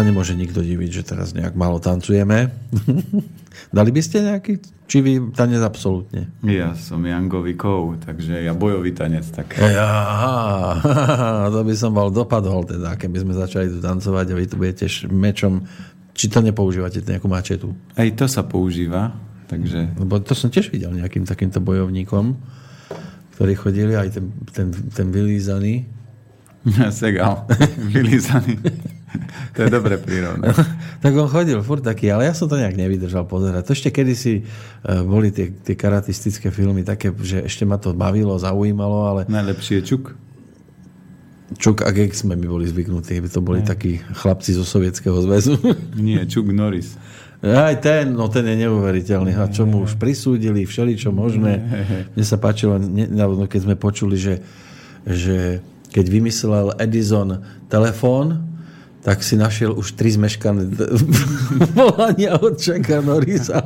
sa nemôže nikto diviť, že teraz nejak málo tancujeme. Dali by ste nejaký čivý tanec absolútne? Ja som Jangovi Kou, takže ja bojový tanec. Tak... Ja, to by som mal dopadol teda, keby sme začali tu tancovať a vy tu budete mečom. Či to nepoužívate, nejakú mačetu? Aj to sa používa. Takže... Lebo to som tiež videl nejakým takýmto bojovníkom, ktorí chodili aj ten, ten, ten vylízaný Segal. Vylízaný. to je dobre prírodné. tak on chodil furt taký, ale ja som to nejak nevydržal pozerať. To ešte kedysi uh, boli tie, tie karatistické filmy také, že ešte ma to bavilo, zaujímalo, ale... Najlepší je Čuk. Čuk a Gek sme my boli zvyknutí, to boli Nie. takí chlapci zo Sovietskeho zväzu. Nie, Čuk Norris. Aj ten, no ten je neuveriteľný. A čo mu už prisúdili, všeličo možné. Mne sa páčilo, keď sme počuli, že, že keď vymyslel Edison telefón, tak si našiel už tri zmeškané volania od Chucka Norrisa.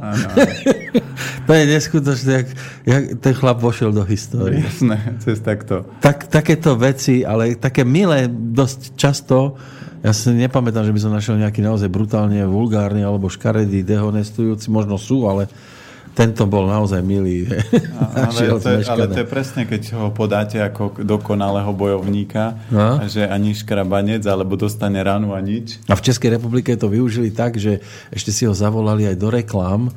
to je neskutočné, jak, jak ten chlap vošiel do histórie. Jasné, cez takto. Tak, takéto veci, ale také milé dosť často, ja si nepamätám, že by som našiel nejaký naozaj brutálne vulgárny alebo škaredý, dehonestujúci, možno sú, ale tento bol naozaj milý. A, ale, to je, ale to je presne, keď ho podáte ako dokonalého bojovníka, no. že ani škrabanec, alebo dostane ranu a nič. A v Českej republike to využili tak, že ešte si ho zavolali aj do reklám.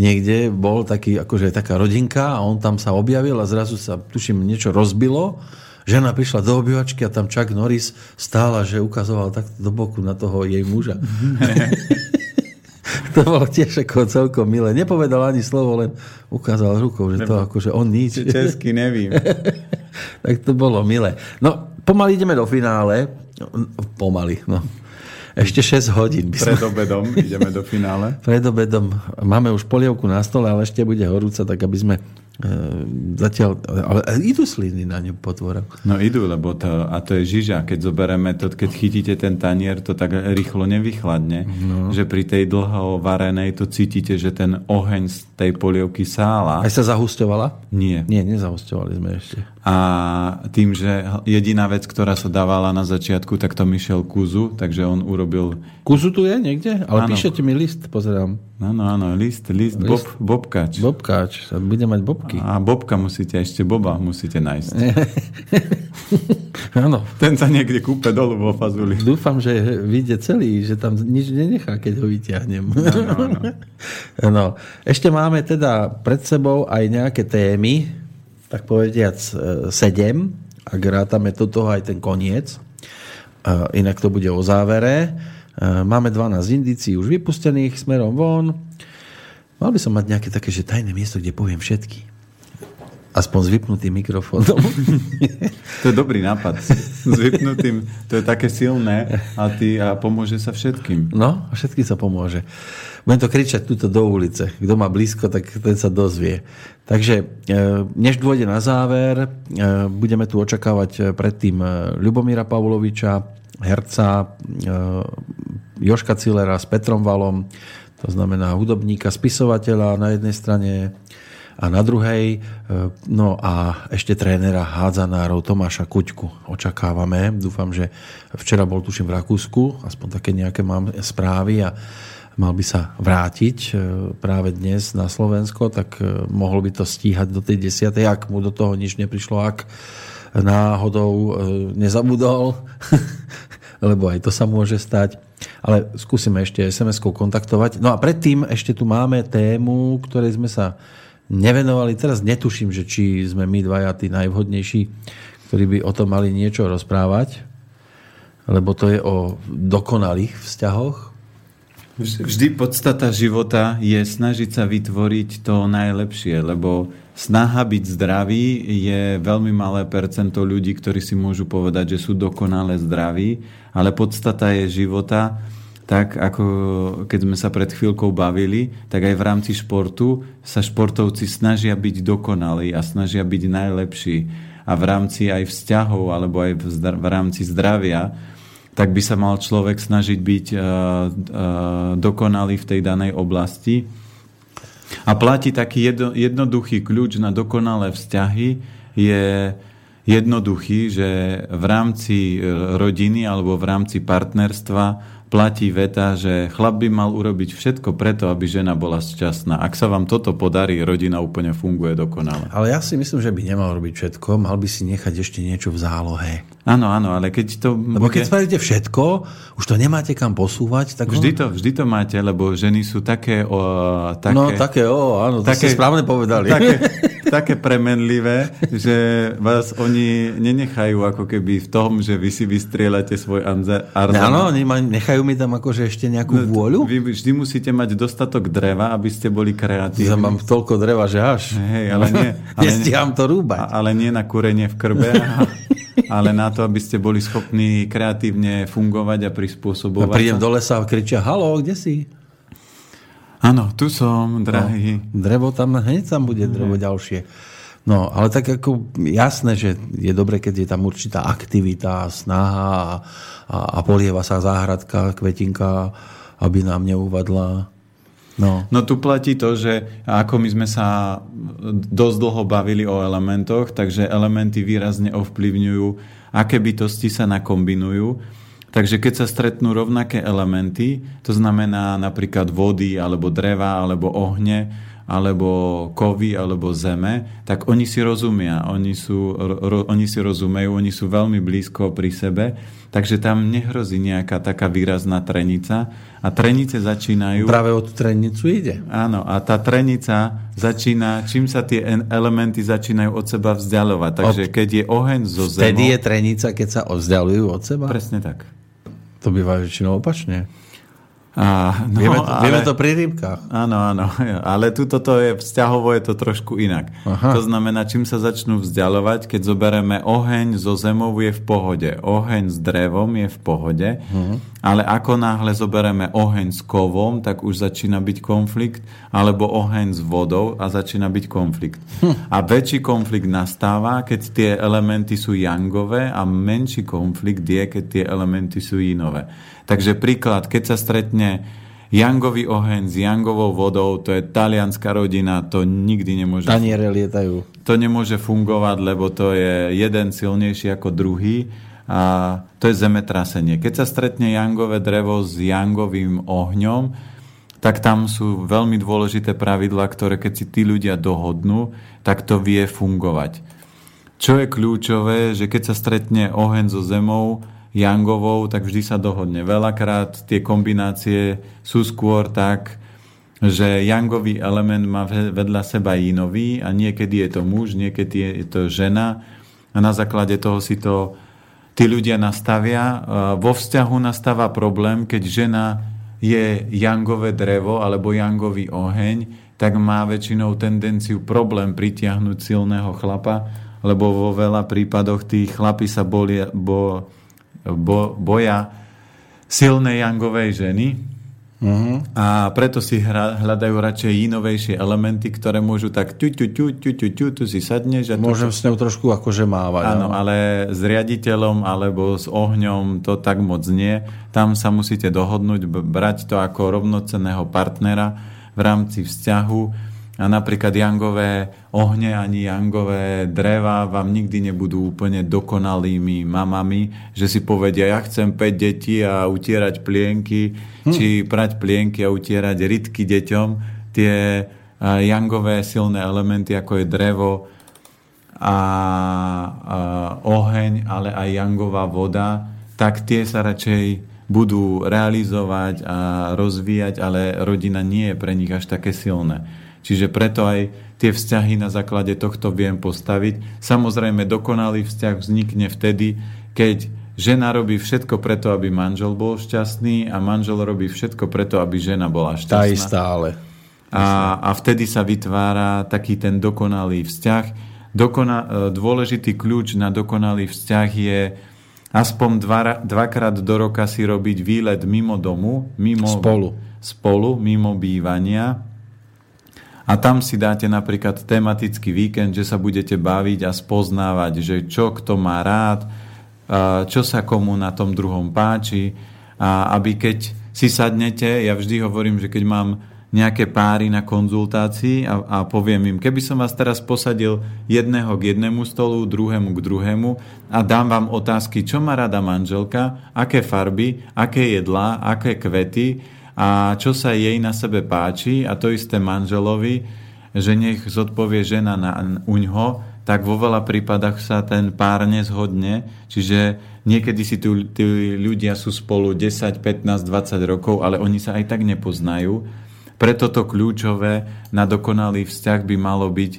Niekde bol taký, akože taká rodinka a on tam sa objavil a zrazu sa, tuším, niečo rozbilo. Žena prišla do obývačky a tam Chuck Norris stála, že ukazoval takto do boku na toho jej muža. to bolo tiež ako celkom milé. Nepovedal ani slovo, len ukázal rukou, že to akože on nič. Česky nevím. tak to bolo milé. No, pomaly ideme do finále. Pomaly, no. Ešte 6 hodín. Pred obedom ideme do finále. Pred obedom. Máme už polievku na stole, ale ešte bude horúca, tak aby sme zatiaľ, ale idú sliny na ňu potvorok. No idú, lebo to, a to je žiža. Keď zoberieme to, keď chytíte ten tanier, to tak rýchlo nevychladne, no. že pri tej dlho varenej to cítite, že ten oheň z tej polievky sála. Aj sa zahusťovala? Nie. Nie, nezahusťovali sme ešte. A tým, že jediná vec, ktorá sa dávala na začiatku, tak to Michel Kuzu, takže on urobil... Kuzu tu je niekde? Ale ano. píšete mi list, pozerám. Áno, áno, list, list, list. Bob, bobkač. Bobkač, bude mať bobky. A bobka musíte, ešte boba musíte nájsť. áno. Ten sa niekde kúpe dolu vo fazuli. Dúfam, že vyjde celý, že tam nič nenechá, keď ho vyťahnem. Áno, áno. no, ešte máme teda pred sebou aj nejaké témy, tak povediac, e, sedem, ak rátame do toho aj ten koniec. E, inak to bude o závere. E, máme 12 indícií už vypustených smerom von. Mal by som mať nejaké také, že tajné miesto, kde poviem všetky. Aspoň s vypnutým mikrofónom. to je dobrý nápad. S vypnutým, to je také silné a, ty, a pomôže sa všetkým. No, všetkým sa pomôže. Budem to kričať túto do ulice. Kto má blízko, tak ten sa dozvie. Takže, e, než dôjde na záver, e, budeme tu očakávať e, predtým Ľubomíra Pavloviča, herca, Joška Cilera s Petrom Valom, to znamená hudobníka, spisovateľa na jednej strane a na druhej, no a ešte trénera hádzanárov Tomáša Kuťku očakávame. Dúfam, že včera bol tuším v Rakúsku, aspoň také nejaké mám správy a mal by sa vrátiť e, práve dnes na Slovensko, tak e, mohol by to stíhať do tej desiatej, ak mu do toho nič neprišlo, ak náhodou e, nezabudol, lebo aj to sa môže stať. Ale skúsime ešte SMS-kou kontaktovať. No a predtým ešte tu máme tému, ktorej sme sa nevenovali. Teraz netuším, že či sme my dvaja tí najvhodnejší, ktorí by o tom mali niečo rozprávať, lebo to je o dokonalých vzťahoch. Vždy podstata života je snažiť sa vytvoriť to najlepšie, lebo snaha byť zdravý je veľmi malé percento ľudí, ktorí si môžu povedať, že sú dokonale zdraví, ale podstata je života, tak ako keď sme sa pred chvíľkou bavili, tak aj v rámci športu sa športovci snažia byť dokonalí a snažia byť najlepší. A v rámci aj vzťahov alebo aj v rámci zdravia tak by sa mal človek snažiť byť uh, uh, dokonalý v tej danej oblasti. A platí taký jedno, jednoduchý kľúč na dokonalé vzťahy je jednoduchý, že v rámci rodiny alebo v rámci partnerstva platí veta, že chlap by mal urobiť všetko preto, aby žena bola šťastná. Ak sa vám toto podarí, rodina úplne funguje dokonale. Ale ja si myslím, že by nemal robiť všetko, mal by si nechať ešte niečo v zálohe. Áno, áno, ale keď to... Lebo keď spravíte všetko, už to nemáte kam posúvať, tak... Vždy to, vždy to máte, lebo ženy sú také... O, také no, také, o, áno, to také, ste správne povedali. Také, také premenlivé, že vás oni nenechajú ako keby v tom, že vy si vystrielate svoj arzán. Áno, nechajú mi tam akože ešte nejakú no, vôľu. Vy vždy musíte mať dostatok dreva, aby ste boli kreatívni. Ja mám toľko dreva, že až. Hej, ale nie. Ale Nestíham to rúbať. Ale nie na kurenie v krbe, ale na to, aby ste boli schopní kreatívne fungovať a prispôsobovať. A prídem do lesa a kričia, halo, kde si? Áno, tu som, drahý. No, drevo tam, hneď tam bude drevo ďalšie. No, ale tak ako jasné, že je dobre, keď je tam určitá aktivita, snaha a, a, polieva sa záhradka, kvetinka, aby nám neuvadla. No. no tu platí to, že ako my sme sa dosť dlho bavili o elementoch, takže elementy výrazne ovplyvňujú, aké bytosti sa nakombinujú Takže keď sa stretnú rovnaké elementy, to znamená napríklad vody, alebo dreva, alebo ohne, alebo kovy, alebo zeme, tak oni si rozumia, oni, sú, ro, oni si rozumejú, oni sú veľmi blízko pri sebe, takže tam nehrozí nejaká taká výrazná trenica a trenice začínajú... Práve o tú trenicu ide. Áno, a tá trenica začína, čím sa tie elementy začínajú od seba vzdialovať. Takže od... keď je oheň zo zemou... Vtedy je trenica, keď sa vzdialujú od seba? Presne tak. To býva väčšinou opačne. A, no, vieme, to, ale, vieme to pri rybkách. Áno, áno. Ale tu toto je, vzťahovo je to trošku inak. Aha. To znamená, čím sa začnú vzdialovať, keď zoberieme oheň zo zemou je v pohode. Oheň s drevom je v pohode. Uh-huh. Ale ako náhle zoberieme oheň s kovom, tak už začína byť konflikt. Alebo oheň s vodou a začína byť konflikt. Hm. A väčší konflikt nastáva, keď tie elementy sú jangové a menší konflikt je, keď tie elementy sú jinové. Takže príklad, keď sa stretne Jangový oheň s Jangovou vodou, to je talianská rodina, to nikdy nemôže... Taniere lietajú. To nemôže fungovať, lebo to je jeden silnejší ako druhý a to je zemetrasenie. Keď sa stretne Jangové drevo s Jangovým ohňom, tak tam sú veľmi dôležité pravidlá, ktoré keď si tí ľudia dohodnú, tak to vie fungovať. Čo je kľúčové, že keď sa stretne oheň so zemou, Yangovou, tak vždy sa dohodne. Veľakrát tie kombinácie sú skôr tak, že Yangový element má vedľa seba inový a niekedy je to muž, niekedy je to žena a na základe toho si to tí ľudia nastavia. Vo vzťahu nastáva problém, keď žena je jangové drevo alebo jangový oheň, tak má väčšinou tendenciu problém pritiahnuť silného chlapa, lebo vo veľa prípadoch tí chlapi sa bolia, bo, bo, boja silnej jangovej ženy uh-huh. a preto si hľadajú radšej inovejšie elementy, ktoré môžu tak ťu, ťu, ťu, ťu, ťu, ťu, tu si sadneš. A Môžem s ňou trošku akože mávať. Áno, ale s riaditeľom alebo s ohňom to tak moc nie. Tam sa musíte dohodnúť, brať to ako rovnocenného partnera v rámci vzťahu a napríklad jangové ohne ani jangové dreva vám nikdy nebudú úplne dokonalými mamami, že si povedia, ja chcem 5 detí a utierať plienky, hm. či prať plienky a utierať rytky deťom. Tie jangové silné elementy, ako je drevo a, oheň, ale aj jangová voda, tak tie sa radšej budú realizovať a rozvíjať, ale rodina nie je pre nich až také silné. Čiže preto aj tie vzťahy na základe tohto viem postaviť. Samozrejme, dokonalý vzťah vznikne vtedy, keď žena robí všetko preto, aby manžel bol šťastný a manžel robí všetko preto, aby žena bola šťastná. Tá stále. A, a vtedy sa vytvára taký ten dokonalý vzťah. Dokona, e, dôležitý kľúč na dokonalý vzťah je aspoň dva, dvakrát do roka si robiť výlet mimo domu, mimo, spolu. spolu, mimo bývania a tam si dáte napríklad tematický víkend, že sa budete baviť a spoznávať, že čo kto má rád, čo sa komu na tom druhom páči. A aby keď si sadnete, ja vždy hovorím, že keď mám nejaké páry na konzultácii a, a poviem im, keby som vás teraz posadil jedného k jednému stolu, druhému k druhému a dám vám otázky, čo má rada manželka, aké farby, aké jedlá, aké kvety a čo sa jej na sebe páči a to isté manželovi, že nech zodpovie žena na, uňho, tak vo veľa prípadách sa ten pár nezhodne. Čiže niekedy si tí, tí ľudia sú spolu 10, 15, 20 rokov, ale oni sa aj tak nepoznajú preto to kľúčové na dokonalý vzťah by malo byť,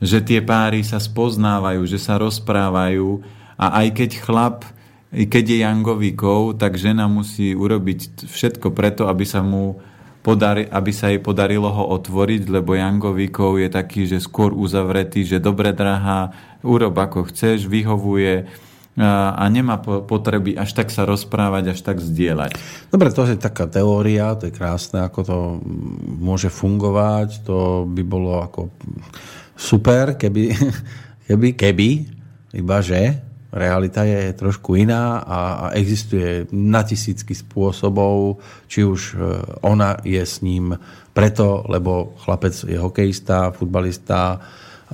že tie páry sa spoznávajú, že sa rozprávajú a aj keď chlap, keď je jangovíkov, tak žena musí urobiť všetko preto, aby sa mu podari, aby sa jej podarilo ho otvoriť, lebo jangovíkov je taký, že skôr uzavretý, že dobre drahá, urob ako chceš, vyhovuje, a nemá potreby až tak sa rozprávať, až tak zdieľať. Dobre, to je taká teória, to je krásne, ako to môže fungovať, to by bolo ako super, keby, keby, keby iba že realita je trošku iná a existuje na tisícky spôsobov, či už e, ona je s ním preto, lebo chlapec je hokejista, futbalista,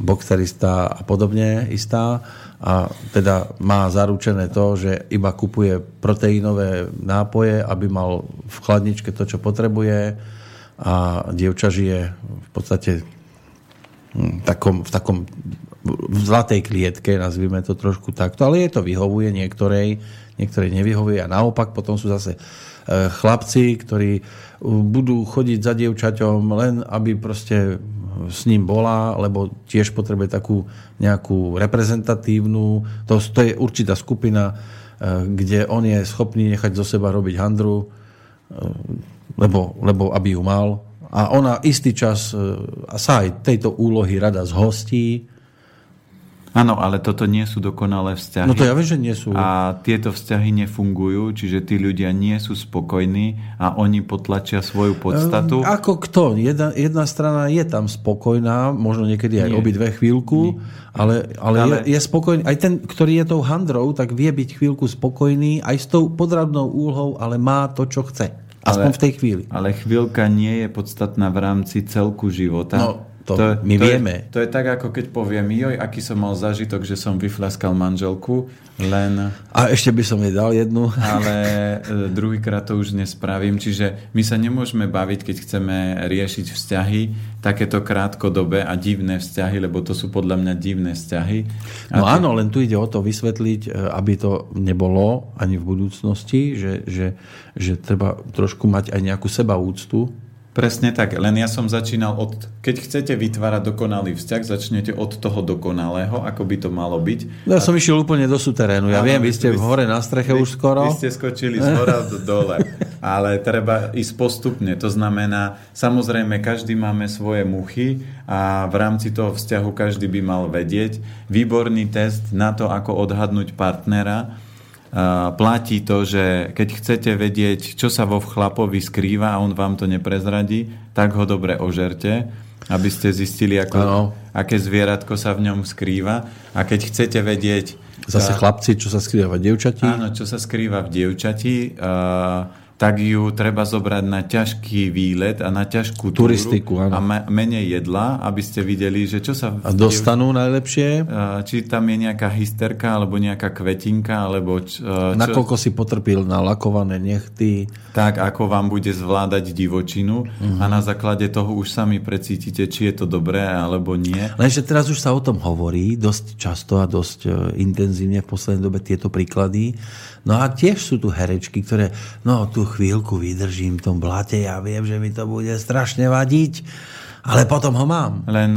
boxerista a podobne istá. A teda má zaručené to, že iba kupuje proteínové nápoje, aby mal v chladničke to, čo potrebuje. A dievča žije v podstate v takom, v takom v zlatej klietke, nazvime to trošku takto, ale je to vyhovuje niektorej, niektorej nevyhovuje a naopak potom sú zase e, chlapci, ktorí budú chodiť za dievčaťom len aby proste s ním bola, lebo tiež potrebuje takú nejakú reprezentatívnu, to, to je určitá skupina, eh, kde on je schopný nechať zo seba robiť handru, lebo, lebo aby ju mal. A ona istý čas sa aj tejto úlohy rada zhostí, Áno, ale toto nie sú dokonalé vzťahy. No to ja viem, že nie sú. A tieto vzťahy nefungujú, čiže tí ľudia nie sú spokojní a oni potlačia svoju podstatu. Um, ako kto? Jedna, jedna strana je tam spokojná, možno niekedy aj nie. obidve chvíľku, nie. ale, ale, ale je, je spokojný. Aj ten, ktorý je tou handrou, tak vie byť chvíľku spokojný aj s tou podradnou úlohou, ale má to, čo chce. Aspoň ale, v tej chvíli. Ale chvíľka nie je podstatná v rámci celku života. No, to, to my to vieme. Je, to je tak, ako keď poviem, joj, aký som mal zažitok, že som vyflaskal manželku, len... A ešte by som jej dal jednu. Ale e, druhýkrát to už nespravím. Čiže my sa nemôžeme baviť, keď chceme riešiť vzťahy, takéto krátkodobé a divné vzťahy, lebo to sú podľa mňa divné vzťahy. No a áno, len tu ide o to vysvetliť, e, aby to nebolo ani v budúcnosti, že, že, že treba trošku mať aj nejakú sebaúctu Presne tak, len ja som začínal od... Keď chcete vytvárať dokonalý vzťah, začnete od toho dokonalého, ako by to malo byť. Ja a... som išiel úplne do suterénu. Ja Áno, viem, vy ste v hore na streche vy, už skoro. Vy ste skočili z hora do dole. Ale treba ísť postupne. To znamená, samozrejme, každý máme svoje muchy a v rámci toho vzťahu každý by mal vedieť. Výborný test na to, ako odhadnúť partnera platí to, že keď chcete vedieť, čo sa vo chlapovi skrýva a on vám to neprezradí, tak ho dobre ožerte, aby ste zistili, ako, aké zvieratko sa v ňom skrýva. A keď chcete vedieť... Zase chlapci, čo sa skrýva v dievčati? Áno, čo sa skrýva v dievčati. Uh, tak ju treba zobrať na ťažký výlet a na ťažkú turistiku áno. a menej jedla, aby ste videli, že čo sa... A dostanú najlepšie? Či tam je nejaká hysterka, alebo nejaká kvetinka, alebo... Čo, Nakoľko si potrpil na lakované nechty. Tak, ako vám bude zvládať divočinu uh-huh. a na základe toho už sami precítite, či je to dobré, alebo nie. Lenže teraz už sa o tom hovorí dosť často a dosť e, intenzívne v poslednej dobe tieto príklady. No a tiež sú tu herečky, ktoré, no tu chvíľku vydržím v tom blate, ja viem, že mi to bude strašne vadiť, ale potom ho mám. Len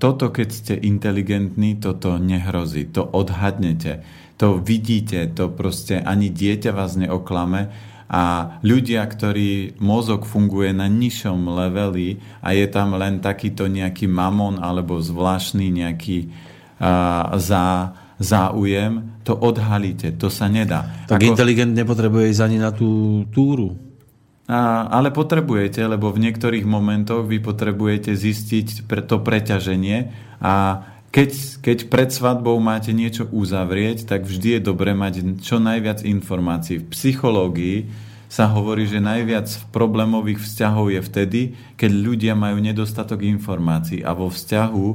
toto, keď ste inteligentní, toto nehrozí. To odhadnete. To vidíte, to proste ani dieťa vás neoklame a ľudia, ktorí mozog funguje na nižšom leveli a je tam len takýto nejaký mamon alebo zvláštny nejaký uh, za záujem, to odhalíte, to sa nedá. Tak Ako... inteligent nepotrebuje ísť ani na tú túru. A, ale potrebujete, lebo v niektorých momentoch vy potrebujete zistiť pre to preťaženie a keď, keď pred svadbou máte niečo uzavrieť, tak vždy je dobre mať čo najviac informácií. V psychológii sa hovorí, že najviac problémových vzťahov je vtedy, keď ľudia majú nedostatok informácií a vo vzťahu,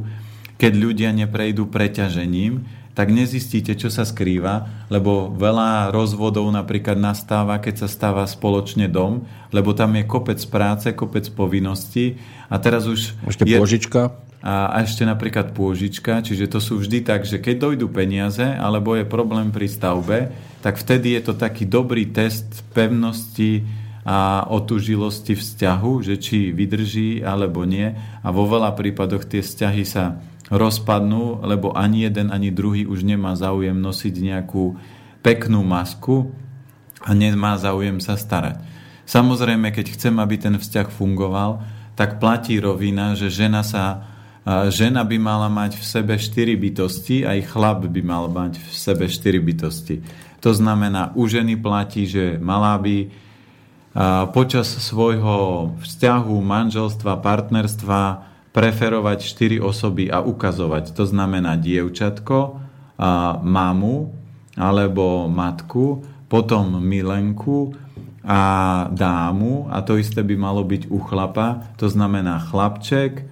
keď ľudia neprejdú preťažením, tak nezistíte, čo sa skrýva, lebo veľa rozvodov napríklad nastáva, keď sa stáva spoločne dom, lebo tam je kopec práce, kopec povinností a teraz už... Ešte je, pôžička. A, a ešte napríklad pôžička, čiže to sú vždy tak, že keď dojdú peniaze alebo je problém pri stavbe, tak vtedy je to taký dobrý test pevnosti a otužilosti vzťahu, že či vydrží alebo nie. A vo veľa prípadoch tie vzťahy sa rozpadnú, lebo ani jeden, ani druhý už nemá záujem nosiť nejakú peknú masku a nemá záujem sa starať. Samozrejme, keď chcem, aby ten vzťah fungoval, tak platí rovina, že žena sa žena by mala mať v sebe štyri bytosti, aj chlap by mal mať v sebe štyri bytosti. To znamená, u ženy platí, že mala by počas svojho vzťahu, manželstva, partnerstva preferovať štyri osoby a ukazovať. To znamená dievčatko, a mamu alebo matku, potom milenku a dámu a to isté by malo byť u chlapa, to znamená chlapček,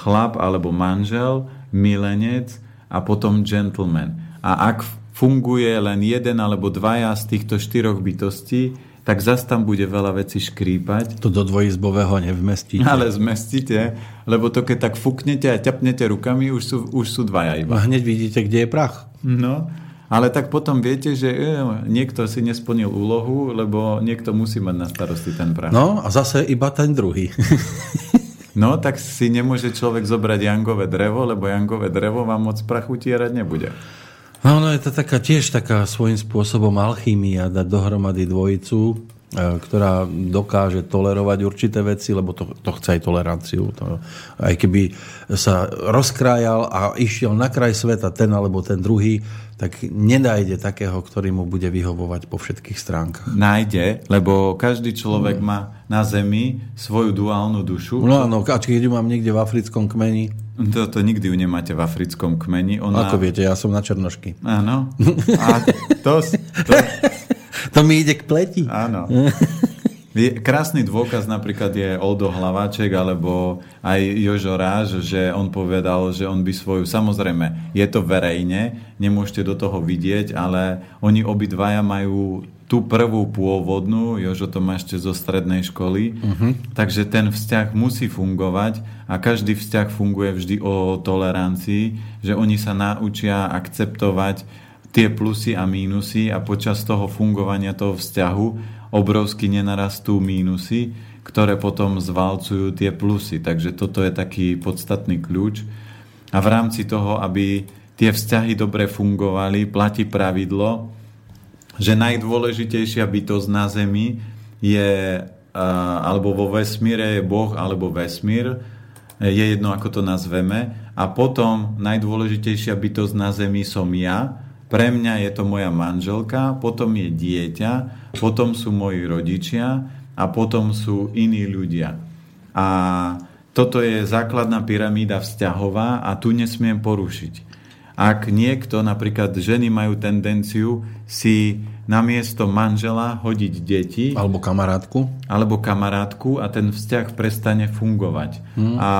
chlap alebo manžel, milenec a potom gentleman. A ak funguje len jeden alebo dvaja z týchto štyroch bytostí, tak zas tam bude veľa vecí škrípať. To do dvojizbového nevmestíte. Ale zmestíte, lebo to keď tak fúknete a ťapnete rukami, už sú, už sú dvaja iba. A hneď vidíte, kde je prach. No, ale tak potom viete, že e, niekto si nesplnil úlohu, lebo niekto musí mať na starosti ten prach. No a zase iba ten druhý. No, tak si nemôže človek zobrať jangové drevo, lebo jangové drevo vám moc prachu tierať nebude. No, no je to taká, tiež taká svojím spôsobom alchýmia dať dohromady dvojicu, e, ktorá dokáže tolerovať určité veci, lebo to, to chce aj toleranciu. To, aj keby sa rozkrájal a išiel na kraj sveta ten alebo ten druhý, tak nenájde takého, ktorý mu bude vyhovovať po všetkých stránkach. Nájde, lebo každý človek mm. má na Zemi svoju duálnu dušu. No áno, keď ju mám niekde v africkom kmeni? To, to nikdy ju nemáte v africkom kmeni. Ona... Ako viete, ja som na černošky. Áno. A to, to... to mi ide k pleti. Áno. Krásny dôkaz napríklad je Oldo Hlaváček alebo aj Jožo Ráž, že on povedal, že on by svoju, samozrejme, je to verejne, nemôžete do toho vidieť, ale oni obidvaja majú tú prvú pôvodnú, Jožo to má ešte zo strednej školy, uh-huh. takže ten vzťah musí fungovať a každý vzťah funguje vždy o tolerancii, že oni sa naučia akceptovať tie plusy a mínusy a počas toho fungovania toho vzťahu obrovsky nenarastú mínusy, ktoré potom zvalcujú tie plusy. Takže toto je taký podstatný kľúč. A v rámci toho, aby tie vzťahy dobre fungovali, platí pravidlo, že najdôležitejšia bytosť na Zemi je, alebo vo vesmíre je Boh alebo vesmír, je jedno, ako to nazveme. A potom najdôležitejšia bytosť na Zemi som ja, pre mňa je to moja manželka, potom je dieťa, potom sú moji rodičia a potom sú iní ľudia. A toto je základná pyramída vzťahová a tu nesmiem porušiť. Ak niekto, napríklad ženy majú tendenciu si namiesto manžela hodiť deti. Alebo kamarátku. Alebo kamarátku a ten vzťah prestane fungovať. Hmm. A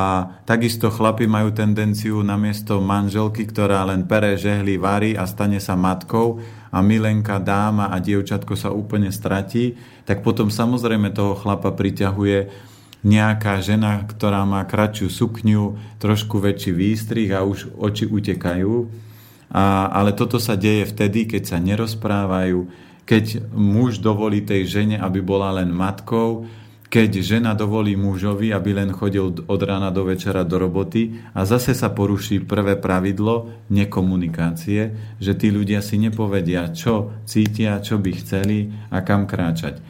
takisto chlapi majú tendenciu namiesto manželky, ktorá len pere, žehli, varí a stane sa matkou a milenka, dáma a dievčatko sa úplne stratí, tak potom samozrejme toho chlapa priťahuje nejaká žena, ktorá má kratšiu sukňu, trošku väčší výstrih a už oči utekajú a, ale toto sa deje vtedy, keď sa nerozprávajú, keď muž dovolí tej žene, aby bola len matkou, keď žena dovolí mužovi, aby len chodil od rána do večera do roboty a zase sa poruší prvé pravidlo nekomunikácie, že tí ľudia si nepovedia, čo cítia, čo by chceli a kam kráčať.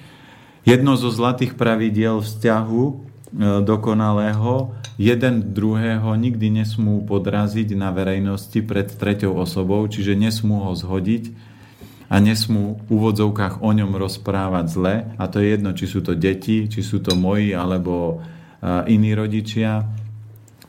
Jedno zo zlatých pravidiel vzťahu dokonalého jeden druhého nikdy nesmú podraziť na verejnosti pred treťou osobou, čiže nesmú ho zhodiť a nesmú v úvodzovkách o ňom rozprávať zle. A to je jedno, či sú to deti, či sú to moji alebo iní rodičia.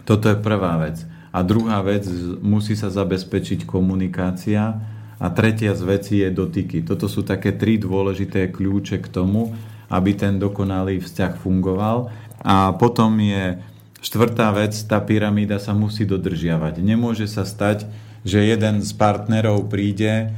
Toto je prvá vec. A druhá vec, musí sa zabezpečiť komunikácia A tretia z vecí je dotyky. Toto sú také tri dôležité kľúče k tomu, aby ten dokonalý vzťah fungoval. A potom je štvrtá vec, tá pyramída sa musí dodržiavať. Nemôže sa stať, že jeden z partnerov príde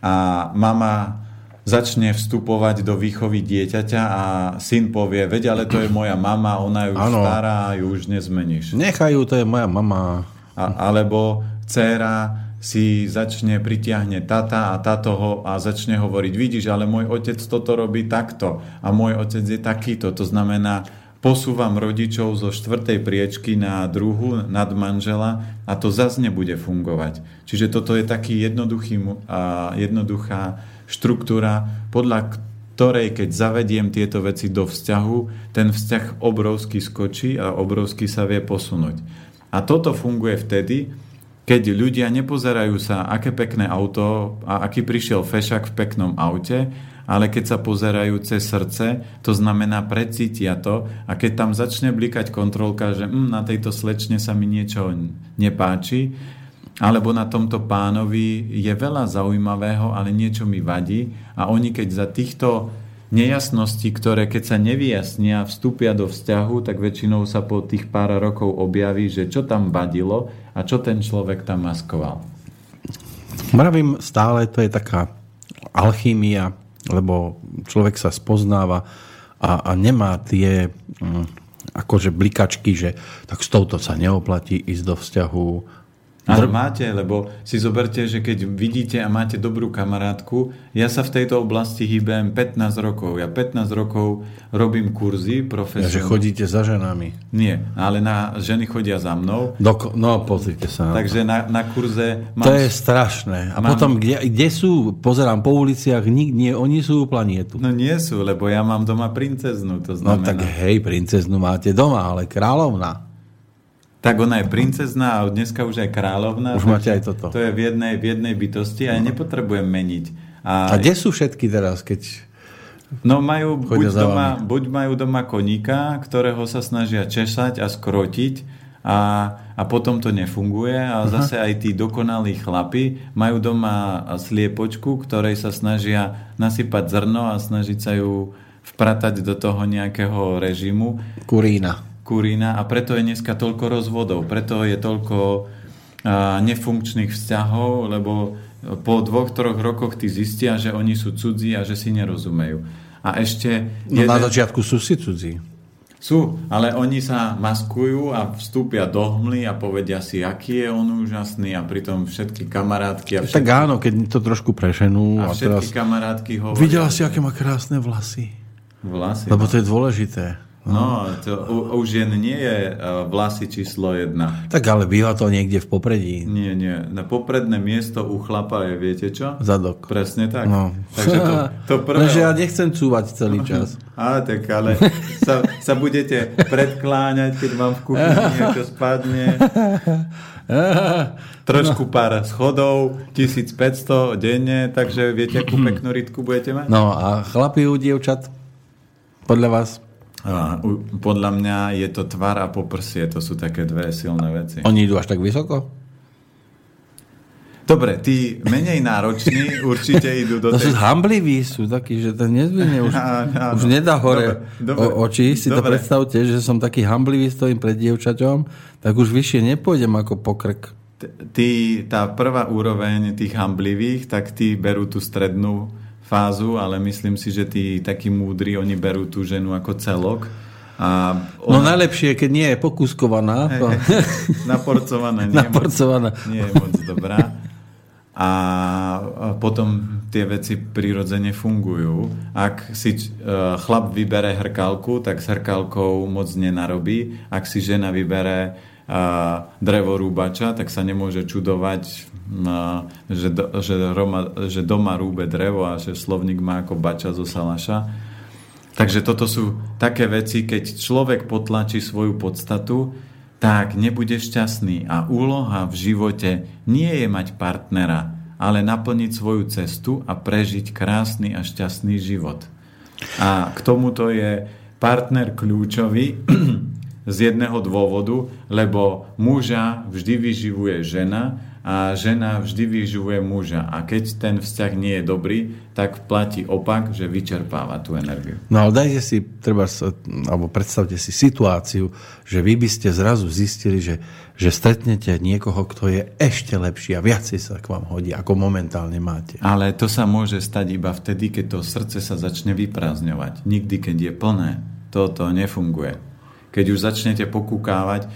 a mama začne vstupovať do výchovy dieťaťa a syn povie, veď ale to je moja mama, ona je už ano. stará, ju už nezmeníš. Nechajú, to je moja mama. A, alebo dcéra si začne, pritiahne tata a tato ho a začne hovoriť, vidíš, ale môj otec toto robí takto a môj otec je takýto. To znamená, posúvam rodičov zo štvrtej priečky na druhu nad manžela a to zase nebude fungovať. Čiže toto je taký jednoduchý, a jednoduchá štruktúra, podľa ktorej keď zavediem tieto veci do vzťahu, ten vzťah obrovsky skočí a obrovsky sa vie posunúť. A toto funguje vtedy, keď ľudia nepozerajú sa, aké pekné auto a aký prišiel fešak v peknom aute, ale keď sa pozerajú cez srdce, to znamená precítia to a keď tam začne blikať kontrolka, že hm, na tejto slečne sa mi niečo nepáči, alebo na tomto pánovi je veľa zaujímavého, ale niečo mi vadí a oni keď za týchto nejasností, ktoré keď sa nevyjasnia, vstúpia do vzťahu, tak väčšinou sa po tých pár rokov objaví, že čo tam vadilo a čo ten človek tam maskoval. Mravím stále, to je taká alchýmia, lebo človek sa spoznáva a, a nemá tie hm, akože blikačky, že tak s touto sa neoplatí ísť do vzťahu, ale máte, lebo si zoberte, že keď vidíte a máte dobrú kamarátku, ja sa v tejto oblasti hýbem 15 rokov. Ja 15 rokov robím kurzy profesionálne. Ja, že chodíte za ženami. Nie, ale na ženy chodia za mnou. Doko- no, pozrite sa. Takže na, na kurze... Mám, to je strašné. A mám, potom, kde, kde sú, pozerám po uliciach, nik, nie, oni sú planietu. No nie sú, lebo ja mám doma princeznú, to znamená... No tak hej, princeznú máte doma, ale kráľovna. Tak ona je princezná a dneska už aj kráľovná. Už máte aj toto. To je v jednej, v jednej bytosti a ja nepotrebujem meniť. A, a kde sú všetky teraz, keď No majú buď, doma, buď majú doma koníka, ktorého sa snažia česať a skrotiť a, a potom to nefunguje a uh-huh. zase aj tí dokonalí chlapi majú doma sliepočku, ktorej sa snažia nasypať zrno a snažiť sa ju vpratať do toho nejakého režimu. Kurína kurína a preto je dneska toľko rozvodov, preto je toľko nefunkčných vzťahov, lebo po dvoch, troch rokoch ty zistia, že oni sú cudzí a že si nerozumejú. A ešte... No jeden... na začiatku sú si cudzí. Sú, ale oni sa maskujú a vstúpia do hmly a povedia si, aký je on úžasný a pritom všetky kamarátky a všetky... Tak áno, keď to trošku prešenú. A, a všetky teraz... kamarátky hovoria... Videla si, aké má krásne vlasy. Vlasy. Lebo no. to je dôležité. No, to u, u žien nie je vlasy číslo jedna. Tak ale býva to niekde v popredí. Nie, nie. Na popredné miesto u chlapa je, viete čo? Zadok. Presne tak. No. Takže to, to prvé... Lenže ja nechcem cúvať celý čas. Á, tak ale sa, sa budete predkláňať, keď vám v kuchyni niečo spadne. Trošku pár schodov, 1500 denne, takže viete, akú peknú rytku budete mať? No a chlapi u dievčat? Podľa vás? Podľa mňa je to tvar a poprsie, to sú také dve silné veci. Oni idú až tak vysoko? Dobre, tí menej nároční určite idú do to tej... sú hambliví, sú takí, že to nezvine už, už nedá hore dobre, dobre, o, oči. Si dobre. to predstavte, že som taký hamblivý, stojím pred dievčaťom, tak už vyššie nepôjdem ako pokrk. Tí, tá prvá úroveň tých hamblivých, tak tí berú tú strednú fázu, ale myslím si, že tí takí múdri, oni berú tú ženu ako celok. A no ona... No najlepšie, keď nie je pokúskovaná. Hey, hey, naporcovaná. Nie, naporcovaná. Moc, nie je moc dobrá. A potom tie veci prirodzene fungujú. Ak si e, chlap vybere hrkalku, tak s hrkalkou moc nenarobí. Ak si žena vybere drevorúbača, tak sa nemôže čudovať, že, že, Roma, že doma rúbe drevo a že slovník má ako bača zo salaša. Takže toto sú také veci, keď človek potlačí svoju podstatu, tak nebude šťastný. A úloha v živote nie je mať partnera, ale naplniť svoju cestu a prežiť krásny a šťastný život. A k tomuto je partner kľúčový, z jedného dôvodu, lebo muža vždy vyživuje žena a žena vždy vyžuje muža. A keď ten vzťah nie je dobrý, tak platí opak, že vyčerpáva tú energiu. No ale dajte si, treba, alebo predstavte si situáciu, že vy by ste zrazu zistili, že, že stretnete niekoho, kto je ešte lepší a viacej sa k vám hodí, ako momentálne máte. Ale to sa môže stať iba vtedy, keď to srdce sa začne vyprázdňovať. Nikdy, keď je plné, toto nefunguje. Keď už začnete pokúkávať,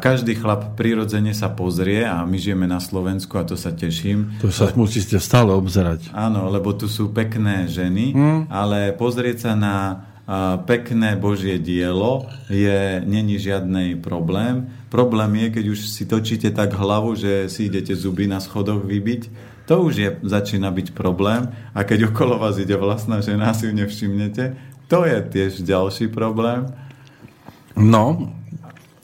každý chlap prirodzene sa pozrie a my žijeme na Slovensku a to sa teším. To sa musíte stále obzerať. Áno, lebo tu sú pekné ženy, mm. ale pozrieť sa na pekné Božie dielo je není žiadny problém. Problém je, keď už si točíte tak hlavu, že si idete zuby na schodoch vybiť, to už je, začína byť problém. A keď okolo vás ide vlastná žena, si ju nevšimnete, to je tiež ďalší problém. No,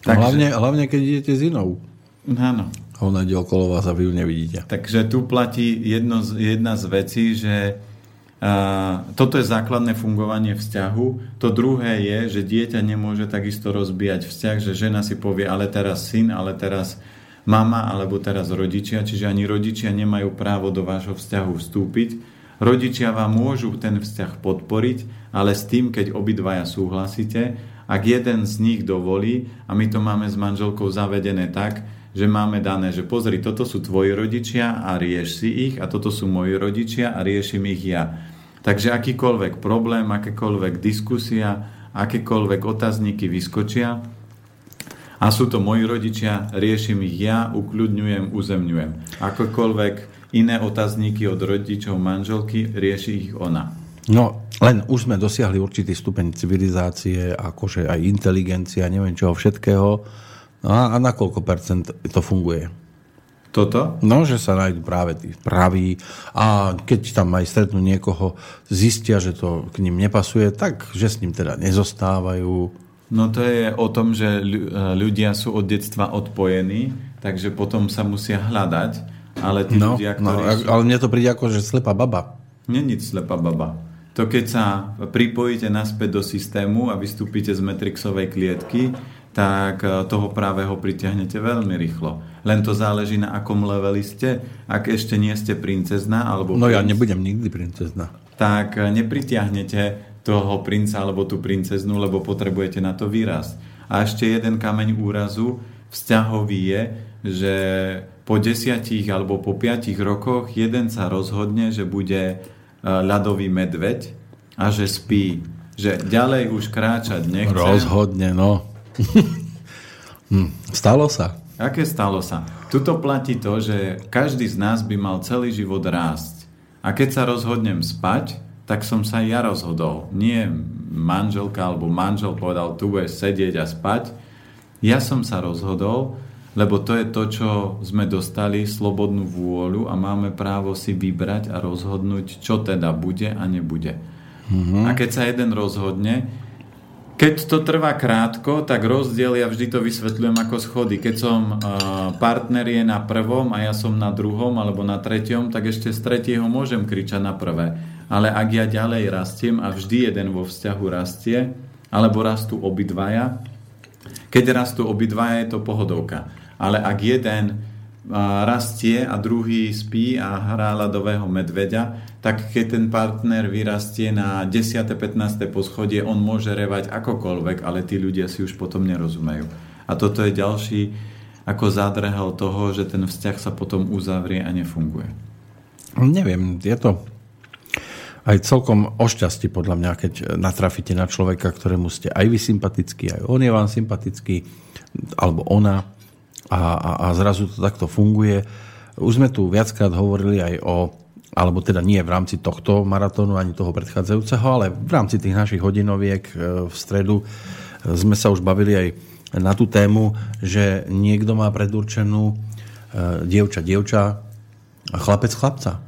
Takže... Hlavne, hlavne, keď idete s inou. Áno. Ona ide okolo vás a vy ju nevidíte. Takže tu platí jedno z, jedna z vecí, že a, toto je základné fungovanie vzťahu. To druhé je, že dieťa nemôže takisto rozbíjať vzťah, že žena si povie, ale teraz syn, ale teraz mama, alebo teraz rodičia, čiže ani rodičia nemajú právo do vášho vzťahu vstúpiť. Rodičia vám môžu ten vzťah podporiť, ale s tým, keď obidvaja súhlasíte ak jeden z nich dovolí, a my to máme s manželkou zavedené tak, že máme dané, že pozri, toto sú tvoji rodičia a rieš si ich a toto sú moji rodičia a riešim ich ja. Takže akýkoľvek problém, akékoľvek diskusia, akékoľvek otázniky vyskočia a sú to moji rodičia, riešim ich ja, ukľudňujem, uzemňujem. Akokoľvek iné otázniky od rodičov manželky, rieši ich ona. No, len už sme dosiahli určitý stupeň civilizácie, akože aj inteligencia, neviem čoho všetkého. No a, a na koľko percent to funguje? Toto? No, že sa nájdú práve tí praví a keď tam aj stretnú niekoho, zistia, že to k ním nepasuje, tak že s ním teda nezostávajú. No to je o tom, že ľudia sú od detstva odpojení, takže potom sa musia hľadať, ale tí no, ľudia, no, ktorí no, sú... Ale mne to príde ako, že slepá baba. Není slepá baba to keď sa pripojíte naspäť do systému a vystúpite z Matrixovej klietky, tak e, toho právého pritiahnete veľmi rýchlo. Len to záleží na akom leveli ste. Ak ešte nie ste princezna, alebo... No princ, ja nebudem nikdy princezna. Tak e, nepritiahnete toho princa alebo tú princeznú, lebo potrebujete na to výraz. A ešte jeden kameň úrazu vzťahový je, že po desiatich alebo po piatich rokoch jeden sa rozhodne, že bude ľadový medveď a že spí. Že ďalej už kráčať nechce. Rozhodne, no. Hm, stalo sa. Aké stalo sa? Tuto platí to, že každý z nás by mal celý život rásť. A keď sa rozhodnem spať, tak som sa ja rozhodol. Nie manželka alebo manžel povedal, tu budeš sedieť a spať. Ja som sa rozhodol, lebo to je to, čo sme dostali, slobodnú vôľu a máme právo si vybrať a rozhodnúť, čo teda bude a nebude. Mm-hmm. A keď sa jeden rozhodne, keď to trvá krátko, tak rozdiel ja vždy to vysvetľujem ako schody. Keď som uh, partner je na prvom a ja som na druhom alebo na treťom, tak ešte z tretieho môžem kričať na prvé. Ale ak ja ďalej rastiem a vždy jeden vo vzťahu rastie, alebo rastú obidvaja, keď rastú obidvaja, je to pohodovka ale ak jeden rastie a druhý spí a hrá ľadového medveďa, tak keď ten partner vyrastie na 10. 15. poschodie, on môže revať akokoľvek, ale tí ľudia si už potom nerozumejú. A toto je ďalší ako zádrhel toho, že ten vzťah sa potom uzavrie a nefunguje. Neviem, je to aj celkom o šťastí podľa mňa, keď natrafíte na človeka, ktorému ste aj vy sympatický, aj on je vám sympatický, alebo ona, a, a, a zrazu to takto funguje. Už sme tu viackrát hovorili aj o, alebo teda nie v rámci tohto maratónu ani toho predchádzajúceho, ale v rámci tých našich hodinoviek e, v stredu e, sme sa už bavili aj na tú tému, že niekto má predurčenú e, dievča, dievča a chlapec, chlapca.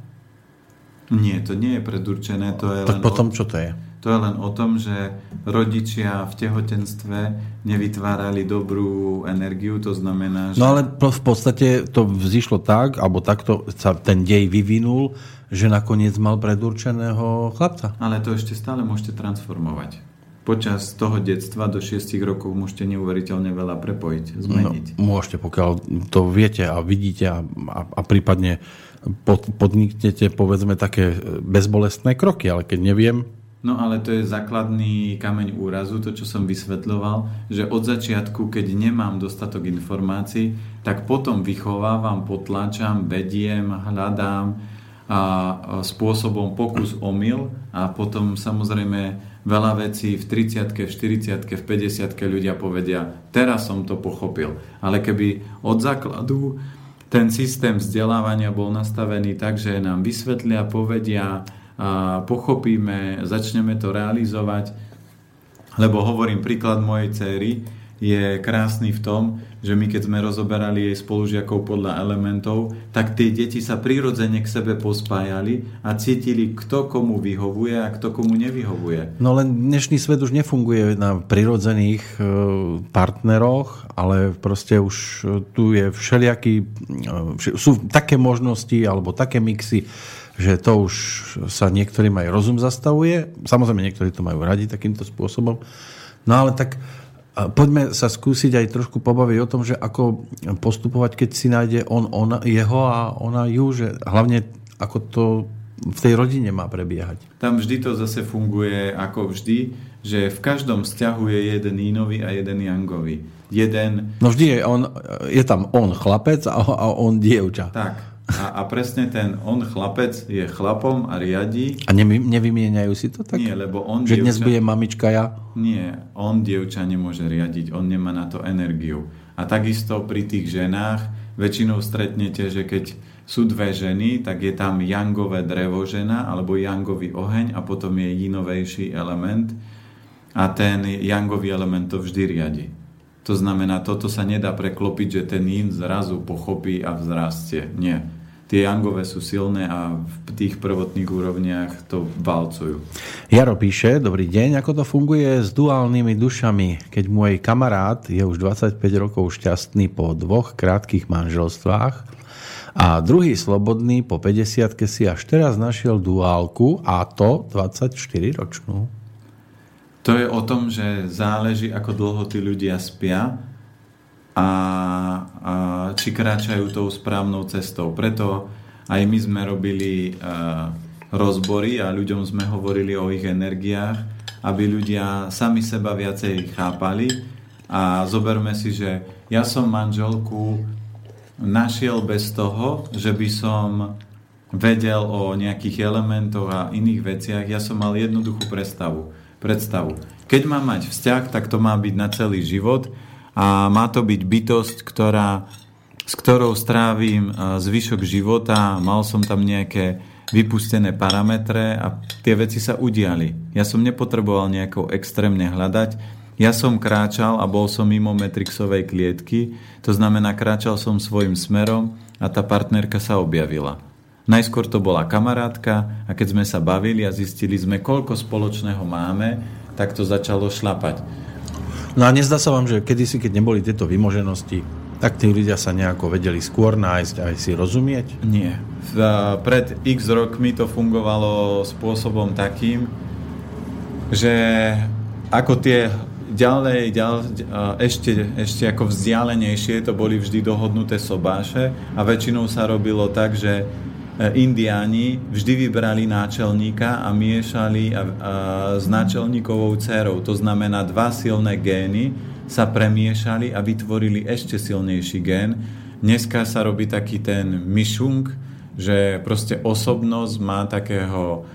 Nie, to nie je predurčené. To je tak len potom čo to je? To je len o tom, že rodičia v tehotenstve nevytvárali dobrú energiu, to znamená, že... No ale v podstate to vzýšlo tak, alebo takto sa ten dej vyvinul, že nakoniec mal predurčeného chlapca. Ale to ešte stále môžete transformovať. počas toho detstva do 6 rokov môžete neuveriteľne veľa prepojiť, zmeniť. No, môžete, pokiaľ to viete a vidíte a, a, a prípadne pod, podniknete povedzme také bezbolestné kroky, ale keď neviem, No ale to je základný kameň úrazu, to čo som vysvetľoval, že od začiatku, keď nemám dostatok informácií, tak potom vychovávam, potláčam, vediem, hľadám a spôsobom pokus omyl a potom samozrejme veľa vecí v 30 v 40 v 50 ľudia povedia, teraz som to pochopil. Ale keby od základu ten systém vzdelávania bol nastavený tak, že nám vysvetlia, povedia, pochopíme, začneme to realizovať. Lebo hovorím, príklad mojej céry je krásny v tom, že my keď sme rozoberali jej spolužiakov podľa elementov, tak tie deti sa prirodzene k sebe pospájali a cítili, kto komu vyhovuje a kto komu nevyhovuje. No len dnešný svet už nefunguje na prirodzených e, partneroch, ale proste už e, tu je všelijaký, e, sú také možnosti alebo také mixy, že to už sa niektorým aj rozum zastavuje. Samozrejme, niektorí to majú radi takýmto spôsobom. No ale tak poďme sa skúsiť aj trošku pobaviť o tom, že ako postupovať, keď si nájde on, on jeho a ona ju, že hlavne ako to v tej rodine má prebiehať. Tam vždy to zase funguje ako vždy, že v každom vzťahu je jeden Ínovi a jeden Jangovi. Jeden... No vždy je, on, je tam on chlapec a, a on dievča. Tak. A, a presne ten on chlapec je chlapom a riadí. A nevy, nevymieňajú si to tak? Nie, lebo on Že dievča, dnes bude mamička ja? Nie, on dievča nemôže riadiť, on nemá na to energiu. A takisto pri tých ženách väčšinou stretnete, že keď sú dve ženy, tak je tam jangové drevo žena alebo jangový oheň a potom je jinovejší element a ten jangový element to vždy riadi. To znamená, toto sa nedá preklopiť, že ten yin zrazu pochopí a vzrastie. Nie tie jangové sú silné a v tých prvotných úrovniach to valcujú. Jaro píše, dobrý deň, ako to funguje s duálnymi dušami, keď môj kamarát je už 25 rokov šťastný po dvoch krátkých manželstvách a druhý slobodný po 50 si až teraz našiel duálku a to 24 ročnú. To je o tom, že záleží, ako dlho tí ľudia spia a, a či kráčajú tou správnou cestou. Preto aj my sme robili uh, rozbory a ľuďom sme hovorili o ich energiách, aby ľudia sami seba viacej chápali a zoberme si, že ja som manželku našiel bez toho, že by som vedel o nejakých elementoch a iných veciach. Ja som mal jednoduchú predstavu. predstavu. Keď mám mať vzťah, tak to má byť na celý život a má to byť bytosť, ktorá, s ktorou strávim zvyšok života. Mal som tam nejaké vypustené parametre a tie veci sa udiali. Ja som nepotreboval nejako extrémne hľadať. Ja som kráčal a bol som mimo Matrixovej klietky, to znamená, kráčal som svojim smerom a tá partnerka sa objavila. Najskôr to bola kamarátka a keď sme sa bavili a zistili sme, koľko spoločného máme, tak to začalo šlapať. No a nezdá sa vám, že kedysi, keď neboli tieto vymoženosti, tak tí ľudia sa nejako vedeli skôr nájsť aj si rozumieť? Nie. Pred x rokmi to fungovalo spôsobom takým, že ako tie ďalej, ďalej ešte, ešte ako vzdialenejšie to boli vždy dohodnuté sobáše a väčšinou sa robilo tak, že indiáni vždy vybrali náčelníka a miešali s náčelníkovou dcerou. To znamená, dva silné gény sa premiešali a vytvorili ešte silnejší gén. Dneska sa robí taký ten myšung, že proste osobnosť má takého,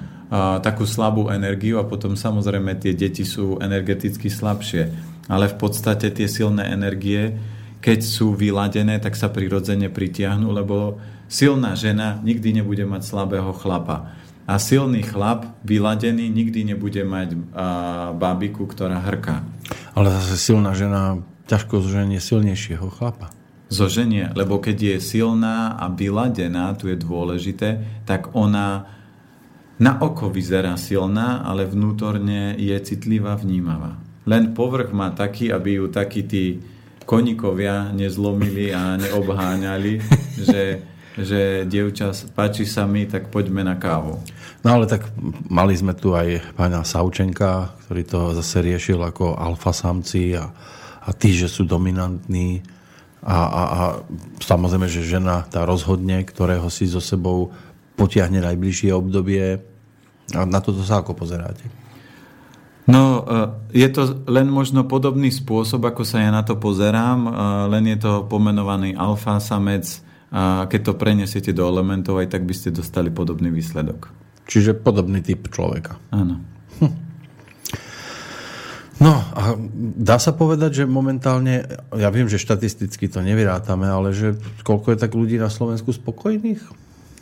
takú slabú energiu a potom samozrejme tie deti sú energeticky slabšie. Ale v podstate tie silné energie, keď sú vyladené, tak sa prirodzene pritiahnu, lebo Silná žena nikdy nebude mať slabého chlapa. A silný chlap, vyladený, nikdy nebude mať a, bábiku, ktorá hrká. Ale zase silná žena ťažko zoženie silnejšieho chlapa. Zoženie, lebo keď je silná a vyladená, tu je dôležité, tak ona na oko vyzerá silná, ale vnútorne je citlivá, vnímavá. Len povrch má taký, aby ju takí tí konikovia nezlomili a neobháňali, že že dievča, páči sa mi, tak poďme na kávu. No ale tak mali sme tu aj pána Saučenka, ktorý to zase riešil ako alfa samci a, a tí, že sú dominantní a, a, a samozrejme, že žena tá rozhodne, ktorého si so sebou potiahne najbližšie obdobie. A na toto sa ako pozeráte? No, e, je to len možno podobný spôsob, ako sa ja na to pozerám, e, len je to pomenovaný alfa samec a keď to prenesiete do elementov, aj tak by ste dostali podobný výsledok. Čiže podobný typ človeka. Áno. Hm. No a dá sa povedať, že momentálne, ja viem, že štatisticky to nevyrátame, ale že koľko je tak ľudí na Slovensku spokojných?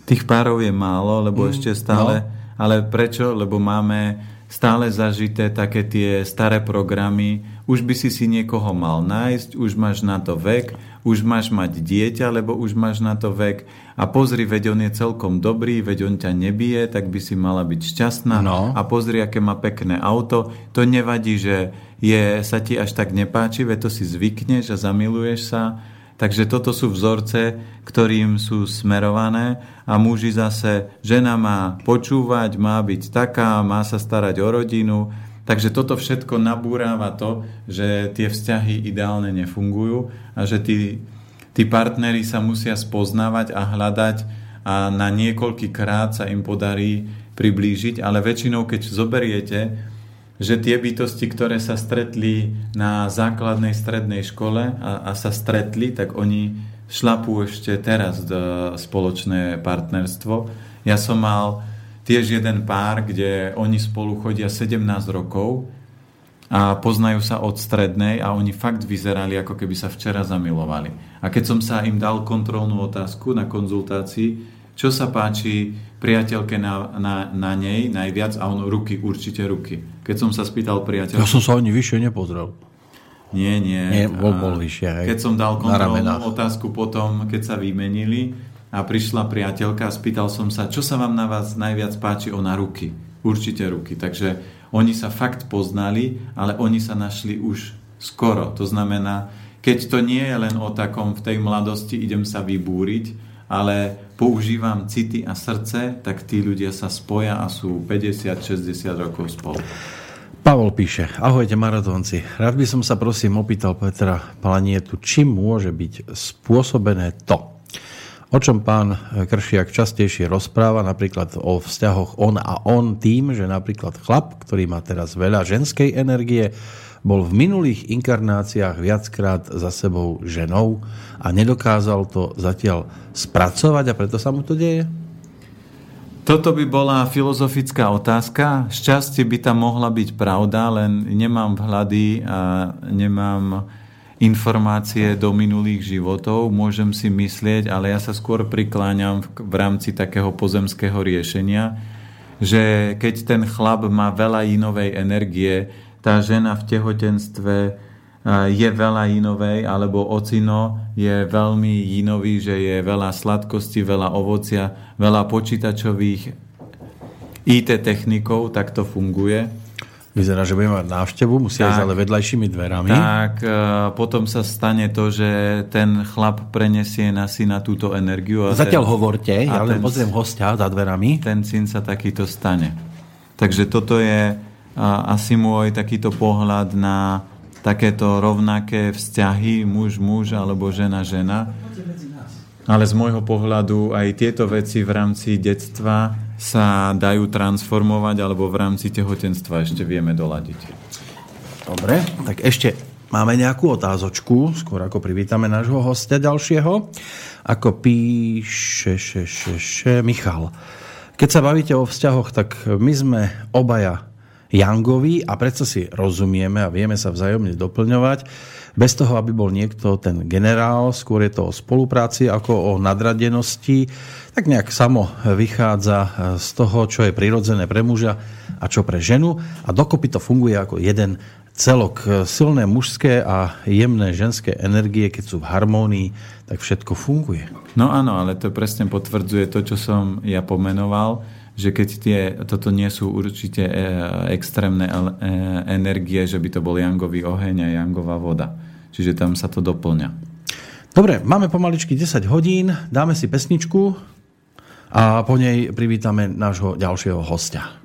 Tých párov je málo, lebo mm, ešte stále... No. Ale prečo? Lebo máme stále zažité také tie staré programy. Už by si si niekoho mal nájsť, už máš na to vek, už máš mať dieťa, lebo už máš na to vek. A pozri, veď on je celkom dobrý, veď on ťa nebije, tak by si mala byť šťastná. No. A pozri, aké má pekné auto. To nevadí, že je, sa ti až tak nepáči, veď to si zvykneš a zamiluješ sa Takže toto sú vzorce, ktorým sú smerované a muži zase, žena má počúvať, má byť taká, má sa starať o rodinu. Takže toto všetko nabúráva to, že tie vzťahy ideálne nefungujú a že tí, tí partnery sa musia spoznávať a hľadať a na niekoľký krát sa im podarí priblížiť, ale väčšinou, keď zoberiete, že tie bytosti, ktoré sa stretli na základnej strednej škole a, a sa stretli, tak oni šlapú ešte teraz spoločné partnerstvo. Ja som mal tiež jeden pár, kde oni spolu chodia 17 rokov a poznajú sa od strednej a oni fakt vyzerali, ako keby sa včera zamilovali. A keď som sa im dal kontrolnú otázku na konzultácii, čo sa páči priateľke na, na, na nej najviac a on ruky, určite ruky. Keď som sa spýtal priateľa... Ja som sa ani vyššie nepozrel. Nie, nie. Nie, bol, bol vyššie. Hej. Keď som dal kontrolnú otázku potom, keď sa vymenili a prišla priateľka a spýtal som sa, čo sa vám na vás najviac páči, ona ruky. Určite ruky. Takže oni sa fakt poznali, ale oni sa našli už skoro. To znamená, keď to nie je len o takom v tej mladosti idem sa vybúriť, ale používam city a srdce, tak tí ľudia sa spoja a sú 50-60 rokov spolu. Pavol píše, ahojte maratónci. Rád by som sa prosím opýtal Petra Planietu, čím môže byť spôsobené to, o čom pán Kršiak častejšie rozpráva, napríklad o vzťahoch on a on tým, že napríklad chlap, ktorý má teraz veľa ženskej energie, bol v minulých inkarnáciách viackrát za sebou ženou a nedokázal to zatiaľ spracovať a preto sa mu to deje? Toto by bola filozofická otázka. Šťastie by tam mohla byť pravda, len nemám vhľady a nemám informácie do minulých životov. Môžem si myslieť, ale ja sa skôr prikláňam v rámci takého pozemského riešenia, že keď ten chlap má veľa inovej energie, tá žena v tehotenstve je veľa inovej, alebo ocino je veľmi inový, že je veľa sladkosti, veľa ovocia, veľa počítačových IT technikov, tak to funguje. Vyzerá, že budeme mať návštevu, musia ísť ale vedľajšími dverami. Tak, potom sa stane to, že ten chlap prenesie na syna túto energiu. A Zatiaľ ten, hovorte, ja len pozriem hostia za dverami. Ten syn sa takýto stane. Takže toto je asi môj takýto pohľad na takéto rovnaké vzťahy muž-muž alebo žena-žena. Ale z môjho pohľadu aj tieto veci v rámci detstva sa dajú transformovať alebo v rámci tehotenstva ešte vieme doladiť. Dobre, tak ešte máme nejakú otázočku, skôr ako privítame nášho hostia ďalšieho. Ako píše še, še, še, Michal. Keď sa bavíte o vzťahoch, tak my sme obaja Yangovi a predsa si rozumieme a vieme sa vzájomne doplňovať. Bez toho, aby bol niekto ten generál, skôr je to o spolupráci ako o nadradenosti, tak nejak samo vychádza z toho, čo je prirodzené pre muža a čo pre ženu a dokopy to funguje ako jeden celok. Silné mužské a jemné ženské energie, keď sú v harmónii, tak všetko funguje. No áno, ale to presne potvrdzuje to, čo som ja pomenoval, že keď tie, toto nie sú určite e, extrémne e, energie, že by to bol jangový oheň a jangová voda. Čiže tam sa to doplňa. Dobre, máme pomaličky 10 hodín, dáme si pesničku a po nej privítame nášho ďalšieho hostia.